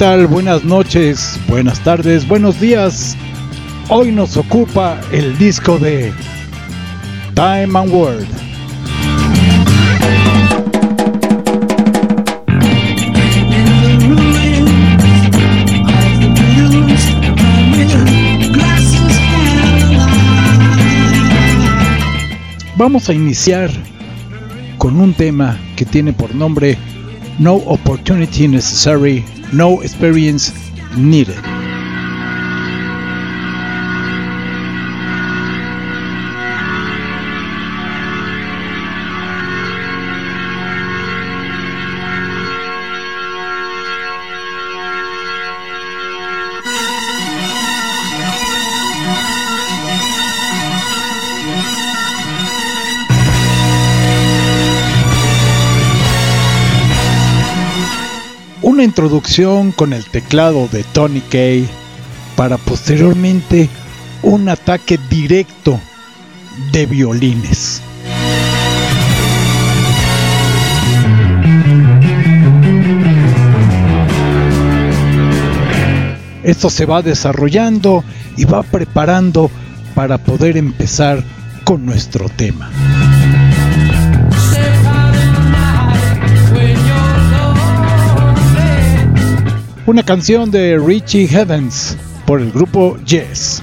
tal? Buenas noches, buenas tardes, buenos días. Hoy nos ocupa el disco de Time and World. Vamos a iniciar con un tema que tiene por nombre No Opportunity Necessary, No Experience Needed. Una introducción con el teclado de Tony Kay para posteriormente un ataque directo de violines. Esto se va desarrollando y va preparando para poder empezar con nuestro tema. Una canción de Richie Heavens por el grupo Yes.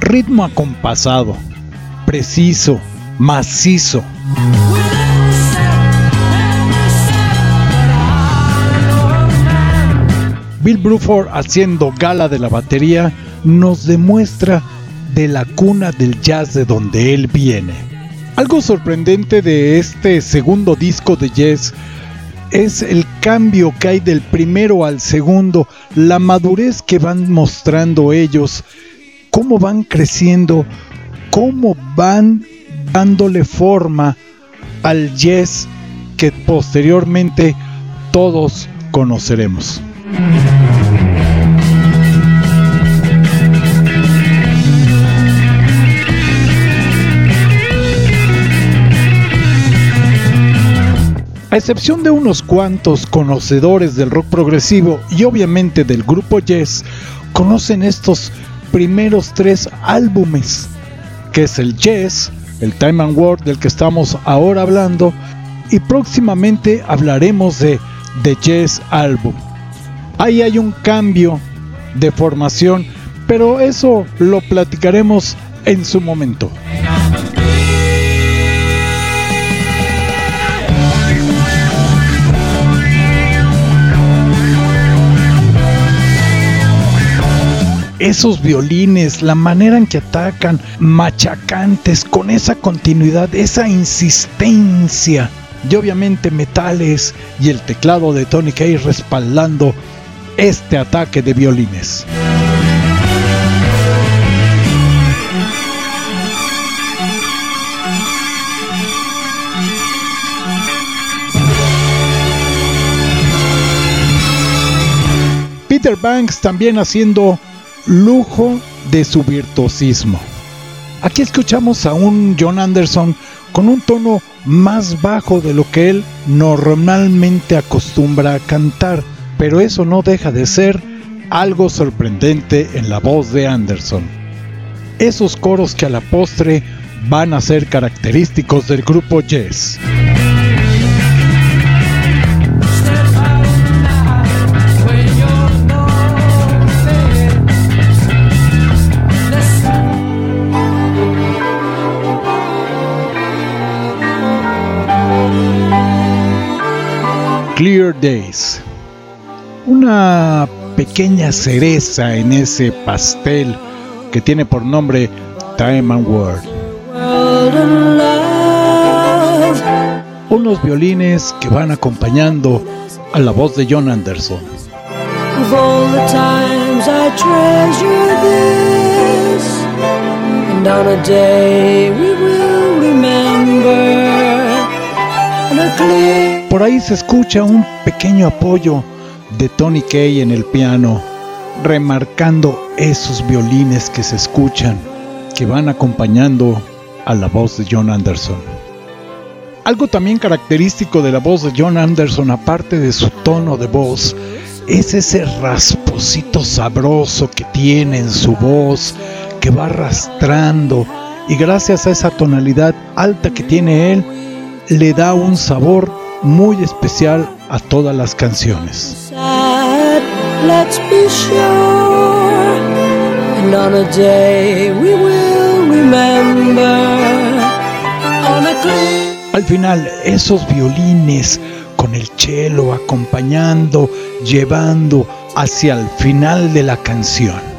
Ritmo acompasado, preciso, macizo. Bill Bruford haciendo gala de la batería nos demuestra de la cuna del jazz de donde él viene. Algo sorprendente de este segundo disco de Yes es el cambio que hay del primero al segundo, la madurez que van mostrando ellos, cómo van creciendo, cómo van dándole forma al yes que posteriormente todos conoceremos. A excepción de unos cuantos conocedores del rock progresivo y obviamente del grupo Yes, conocen estos primeros tres álbumes, que es el Yes, el Time and World del que estamos ahora hablando, y próximamente hablaremos de The Yes Album. Ahí hay un cambio de formación, pero eso lo platicaremos en su momento. Esos violines, la manera en que atacan, machacantes, con esa continuidad, esa insistencia, y obviamente metales y el teclado de Tony Kay respaldando este ataque de violines. Peter Banks también haciendo lujo de su virtuosismo. Aquí escuchamos a un John Anderson con un tono más bajo de lo que él normalmente acostumbra a cantar, pero eso no deja de ser algo sorprendente en la voz de Anderson. Esos coros que a la postre van a ser característicos del grupo Yes. Clear Days. Una pequeña cereza en ese pastel que tiene por nombre Time and World. Unos violines que van acompañando a la voz de John Anderson. Por ahí se escucha un pequeño apoyo de Tony Kay en el piano, remarcando esos violines que se escuchan, que van acompañando a la voz de John Anderson. Algo también característico de la voz de John Anderson, aparte de su tono de voz, es ese rasposito sabroso que tiene en su voz, que va arrastrando y gracias a esa tonalidad alta que tiene él, le da un sabor muy especial a todas las canciones. Al final, esos violines con el cello acompañando, llevando hacia el final de la canción.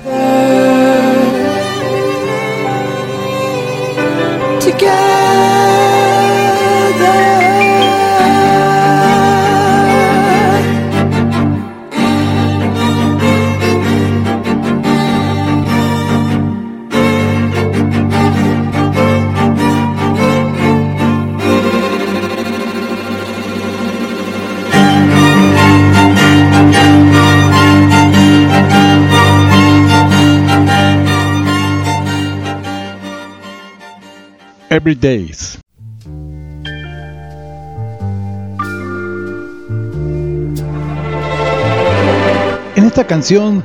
En esta canción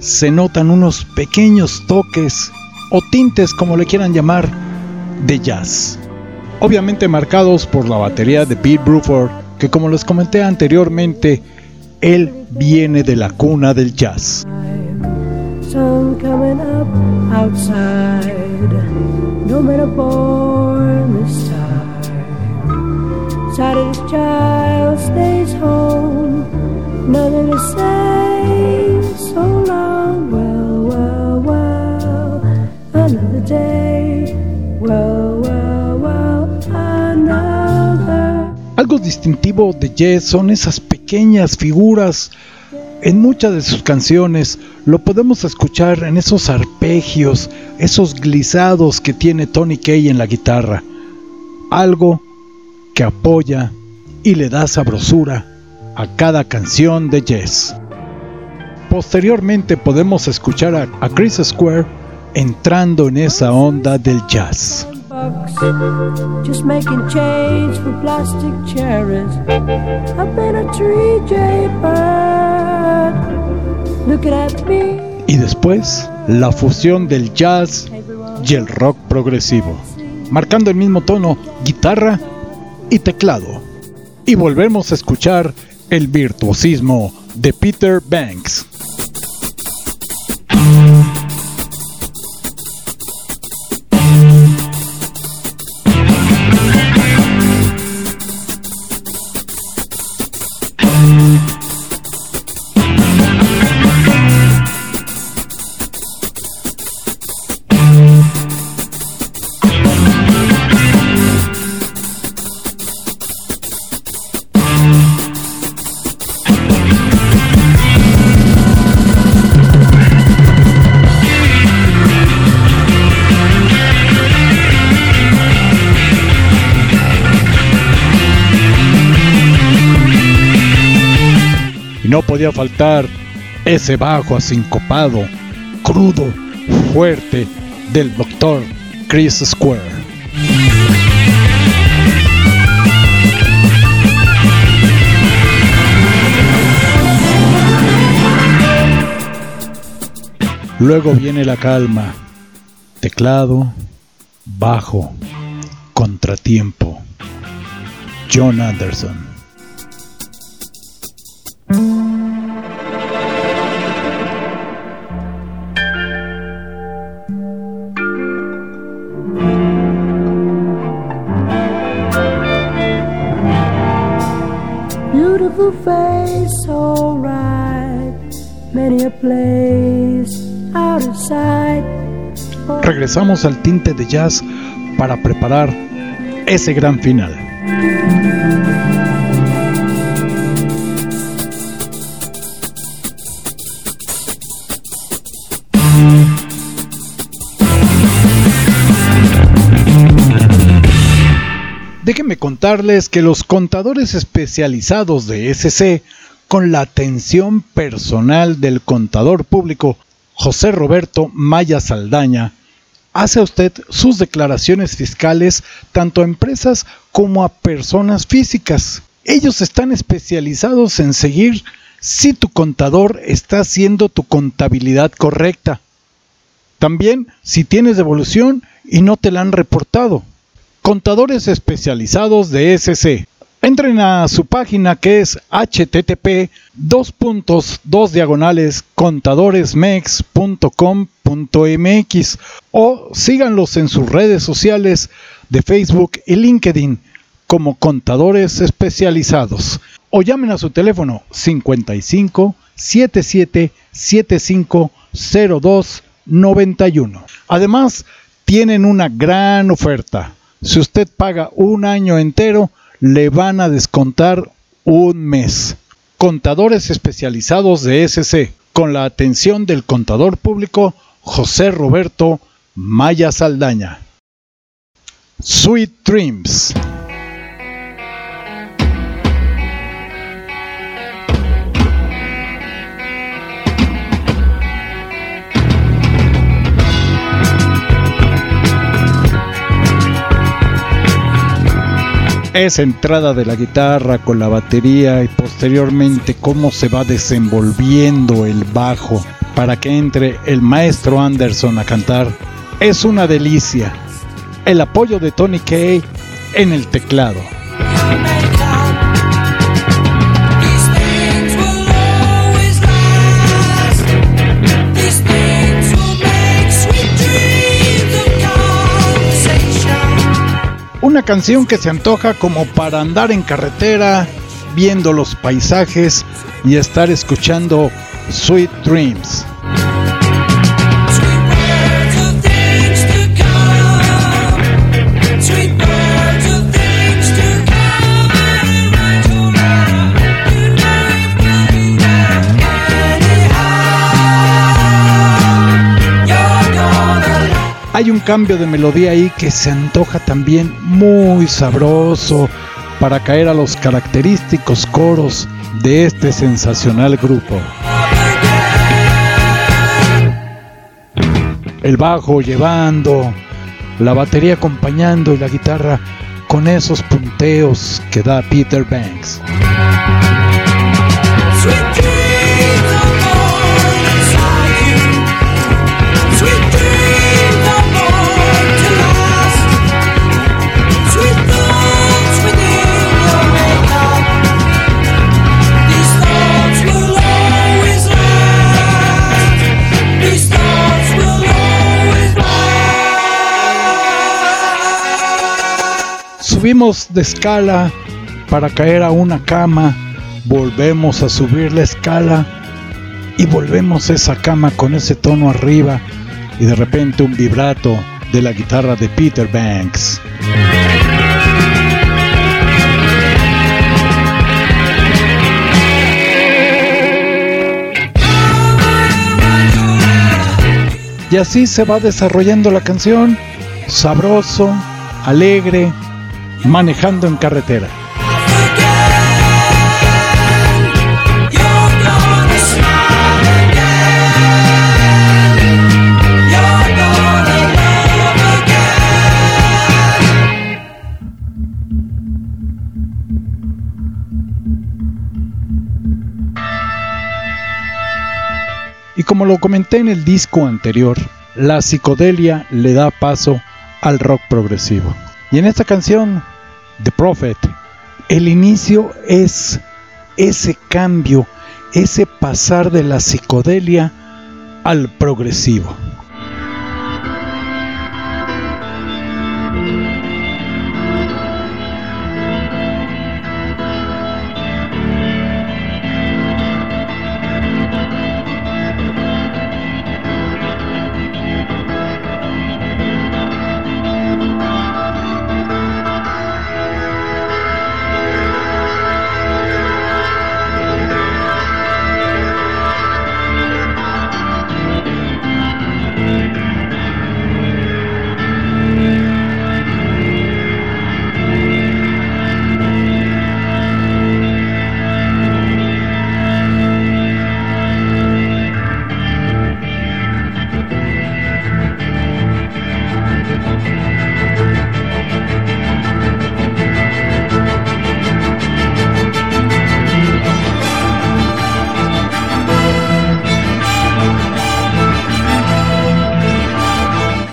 se notan unos pequeños toques o tintes, como le quieran llamar, de jazz. Obviamente marcados por la batería de Pete Bruford, que como les comenté anteriormente, él viene de la cuna del jazz. No matter born this time. Saturday's child stays home, nothing to say. So long, well, well, well, another day. Well, well, well, another. Algo distintivo de Jess son esas pequeñas figuras en muchas de sus canciones lo podemos escuchar en esos arpegios, esos glisados que tiene Tony Kay en la guitarra. Algo que apoya y le da sabrosura a cada canción de Jess. Posteriormente podemos escuchar a, Chris Square entrando en esa onda del jazz. A. Y después, la fusión del jazz y el rock progresivo, marcando el mismo tono, guitarra y teclado. Y volvemos a escuchar el virtuosismo de Peter Banks. Podía faltar ese bajo asincopado, crudo, fuerte del doctor Chris Square. Luego viene la calma, teclado, bajo, contratiempo. John Anderson. Regresamos al tinte de jazz para preparar ese gran final. Déjenme contarles que los contadores especializados de SC con la atención personal del contador público José Roberto Maya Saldaña, hace usted sus declaraciones fiscales tanto a empresas como a personas físicas. Ellos están especializados en seguir si tu contador está haciendo tu contabilidad correcta. También si tienes devolución y no te la han reportado. Contadores especializados de SC. Entren a su página que es http dos diagonales contadoresmex.com.mx o síganlos en sus redes sociales de Facebook y LinkedIn como contadores especializados o llamen a su teléfono 55 77 75 02 91. Además, tienen una gran oferta. Si usted paga un año entero, le van a descontar un mes. Contadores especializados de SC, con la atención del contador público José Roberto Maya Saldaña. Sweet Dreams. Esa entrada de la guitarra con la batería y posteriormente cómo se va desenvolviendo el bajo para que entre el maestro Anderson a cantar es una delicia. El apoyo de Tony Kay en el teclado. Una canción que se antoja como para andar en carretera, viendo los paisajes y estar escuchando Sweet Dreams. Hay un cambio de melodía ahí que se antoja también muy sabroso para caer a los característicos coros de este sensacional grupo. El bajo llevando, la batería acompañando y la guitarra con esos punteos que da Peter Banks. Subimos de escala para caer a una cama, volvemos a subir la escala y volvemos a esa cama con ese tono arriba y de repente un vibrato de la guitarra de Peter Banks. Y así se va desarrollando la canción, sabroso, alegre, manejando en carretera. Y como lo comenté en el disco anterior, la psicodelia le da paso al rock progresivo. Y en esta canción, The Prophet, el inicio es ese cambio, ese pasar de la psicodelia al progresivo.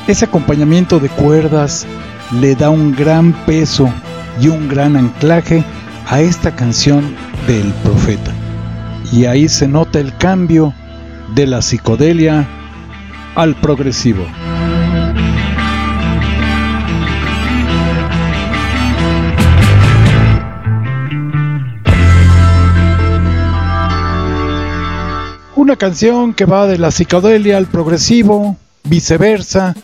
Ese acompañamiento de cuerdas le da un gran peso y un gran anclaje a esta canción del profeta. Y ahí se nota el cambio de la psicodelia al progresivo. Una canción que va de la psicodelia al progresivo, viceversa,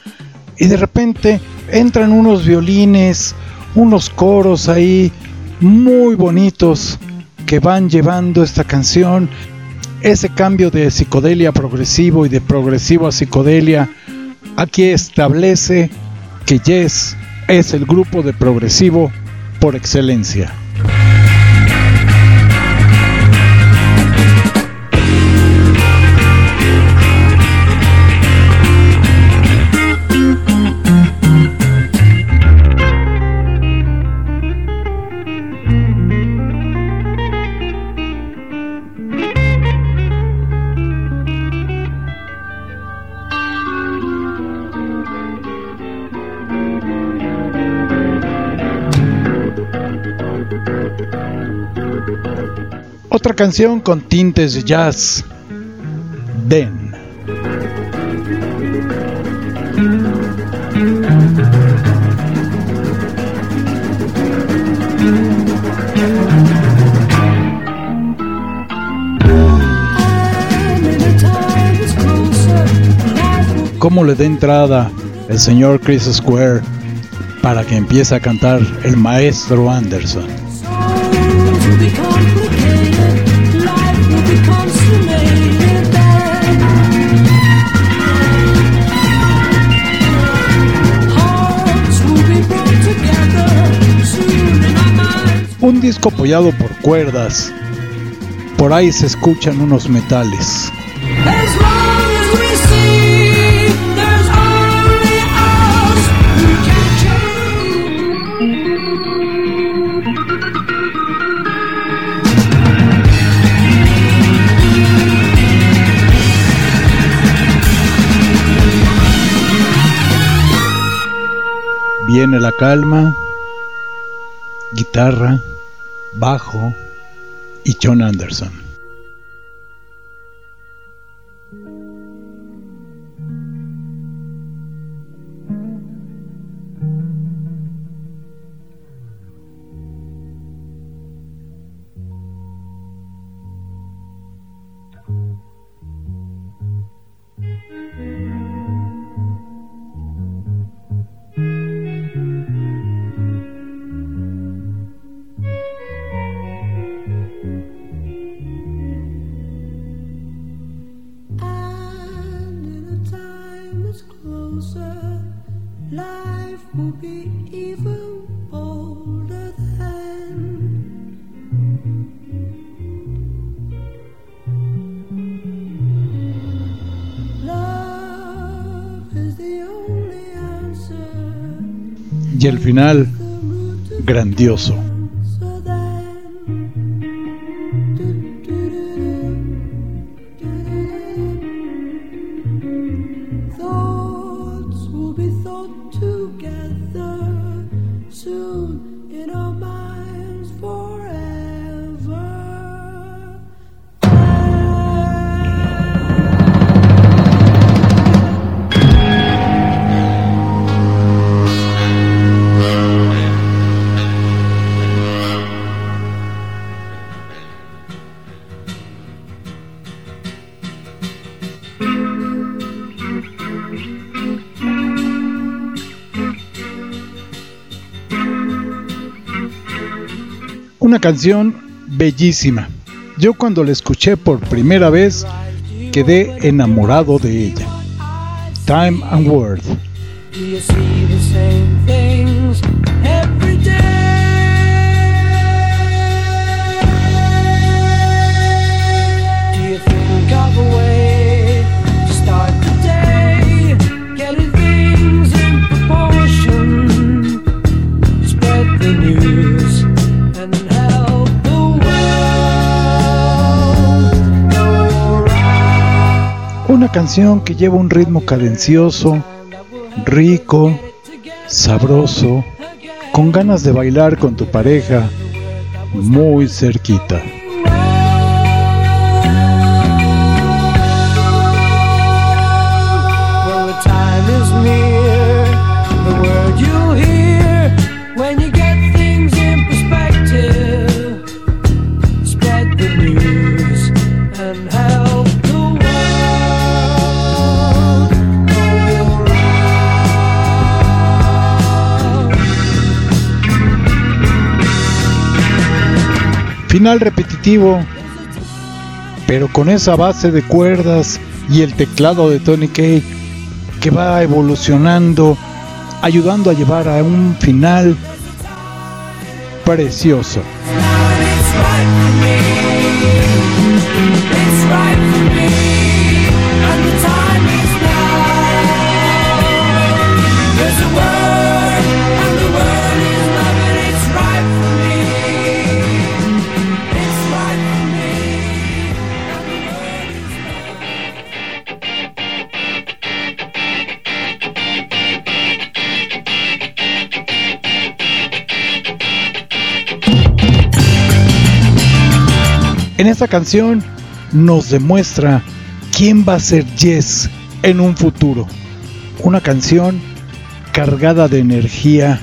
y de repente entran unos violines, unos coros ahí muy bonitos que van llevando esta canción. Ese cambio de psicodelia a progresivo y de progresivo a psicodelia aquí establece que Yes es el grupo de progresivo por excelencia. Otra canción con tintes de jazz, Den. ¿Cómo le da entrada el señor Chris Square para que empiece a cantar el maestro Anderson? Un disco apoyado por cuerdas. Por ahí se escuchan unos metales. Viene la calma, guitarra, bajo y John Anderson. Y el final grandioso. Una canción bellísima. Yo cuando la escuché por primera vez quedé enamorado de ella. Time and Word. Canción que lleva un ritmo cadencioso, rico, sabroso, con ganas de bailar con tu pareja, muy cerquita. Final repetitivo, pero con esa base de cuerdas y el teclado de Tony Kay que va evolucionando, ayudando a llevar a un final precioso. Esta canción nos demuestra quién va a ser Jess en un futuro. Una canción cargada de energía,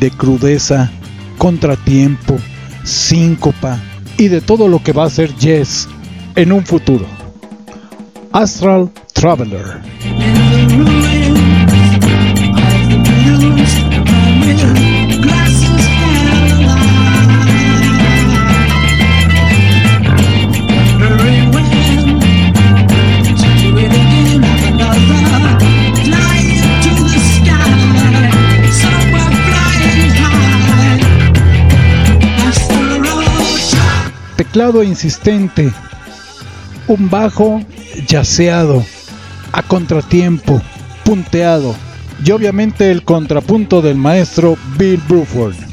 de crudeza, contratiempo, síncopa y de todo lo que va a ser Jess en un futuro. Astral Traveler. Teclado insistente, un bajo yaceado, a contratiempo, punteado y obviamente el contrapunto del maestro Bill Bruford.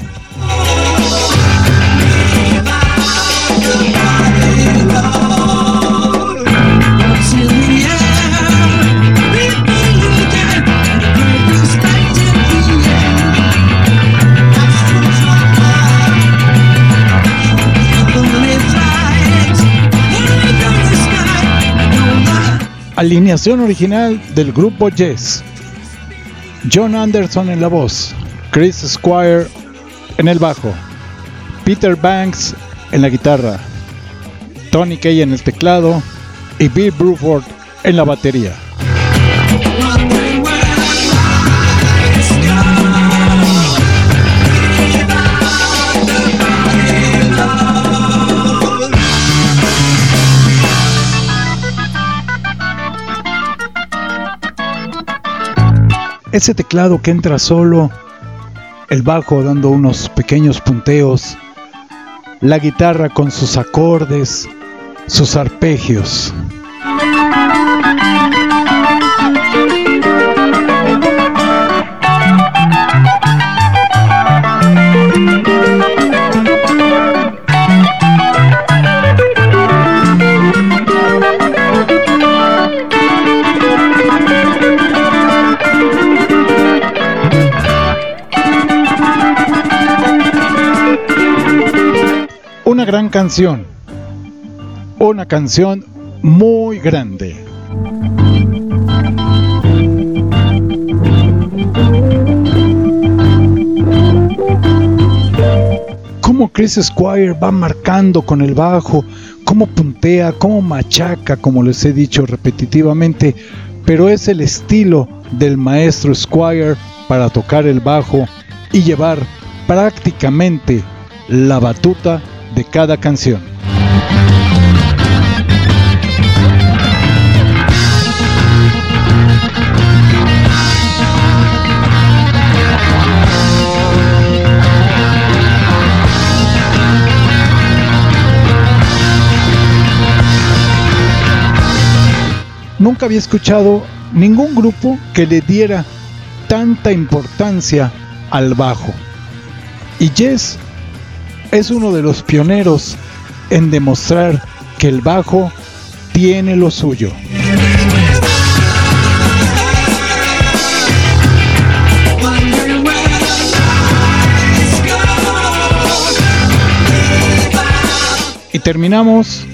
Alineación original del grupo Yes. John Anderson en la voz, Chris Squire en el bajo, Peter Banks en la guitarra, Tony Kay en el teclado y Bill Bruford en la batería. Ese teclado que entra solo, el bajo dando unos pequeños punteos, la guitarra con sus acordes, sus arpegios. Canción. Una canción muy grande. Cómo Chris Squire va marcando con el bajo, cómo puntea, cómo machaca, como les he dicho repetitivamente, pero es el estilo del maestro Squire para tocar el bajo y llevar prácticamente la batuta de cada canción. Nunca había escuchado ningún grupo que le diera tanta importancia al bajo. Y Jess es uno de los pioneros en demostrar que el bajo tiene lo suyo. Y terminamos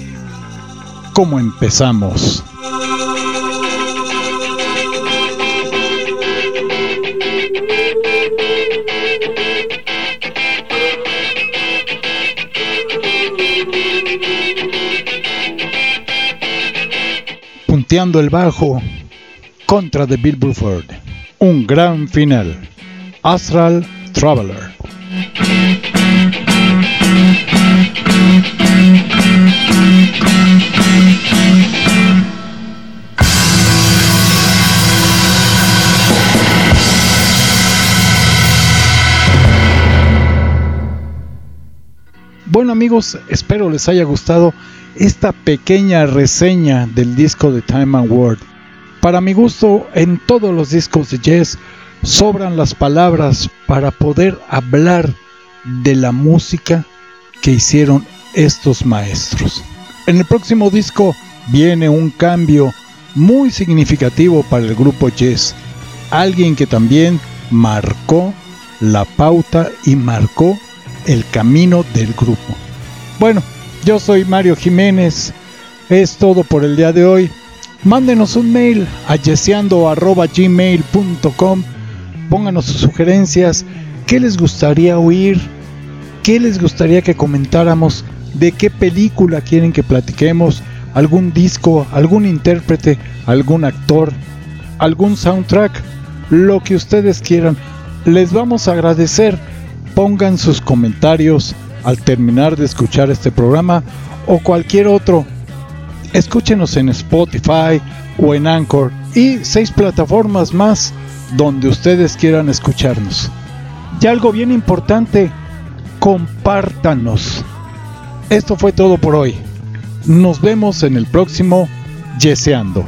como empezamos. El bajo contra The Bill Bruford. Un gran final. Astral Traveler. Bueno amigos, espero les haya gustado esta pequeña reseña del disco de Time and Word. Para mi gusto, en todos los discos de Jazz sobran las palabras para poder hablar de la música que hicieron estos maestros. En el próximo disco viene un cambio muy significativo para el grupo Jazz. Alguien que también marcó la pauta y marcó el camino del grupo. Bueno, yo soy Mario Jiménez. Es todo por el día de hoy. Mándenos un mail a yeseando.gmail.com. Pónganos sus sugerencias. ¿Qué les gustaría oír? ¿Qué les gustaría que comentáramos? ¿De qué película quieren que platiquemos? ¿Algún disco? ¿Algún intérprete? ¿Algún actor? ¿Algún soundtrack? Lo que ustedes quieran. Les vamos a agradecer pongan sus comentarios al terminar de escuchar este programa o cualquier otro. Escúchenos en Spotify o en Anchor y seis plataformas más donde ustedes quieran escucharnos. Y algo bien importante, compártanos. Esto fue todo por hoy. Nos vemos en el próximo Yeseando.